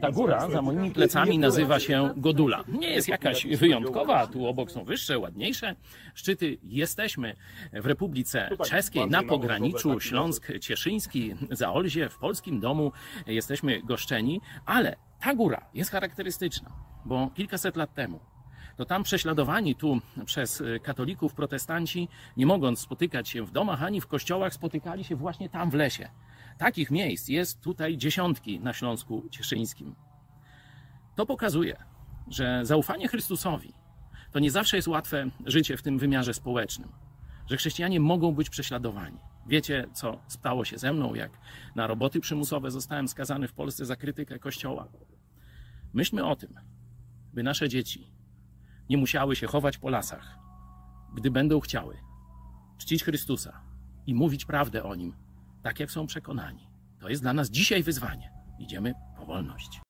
Ta góra za moimi plecami nazywa się Godula. Nie jest jakaś wyjątkowa, tu obok są wyższe, ładniejsze szczyty. Jesteśmy w Republice Czeskiej na pograniczu Śląsk-Cieszyński, Zaolzie, w polskim domu jesteśmy goszczeni, ale ta góra jest charakterystyczna, bo kilkaset lat temu to tam prześladowani tu przez katolików protestanci, nie mogąc spotykać się w domach ani w kościołach, spotykali się właśnie tam w lesie. Takich miejsc jest tutaj dziesiątki na Śląsku Cieszyńskim. To pokazuje, że zaufanie Chrystusowi to nie zawsze jest łatwe życie w tym wymiarze społecznym, że chrześcijanie mogą być prześladowani. Wiecie, co stało się ze mną, jak na roboty przymusowe zostałem skazany w Polsce za krytykę Kościoła? Myślmy o tym, by nasze dzieci nie musiały się chować po lasach, gdy będą chciały czcić Chrystusa i mówić prawdę o Nim, tak jak są przekonani. To jest dla nas dzisiaj wyzwanie. Idziemy po wolność.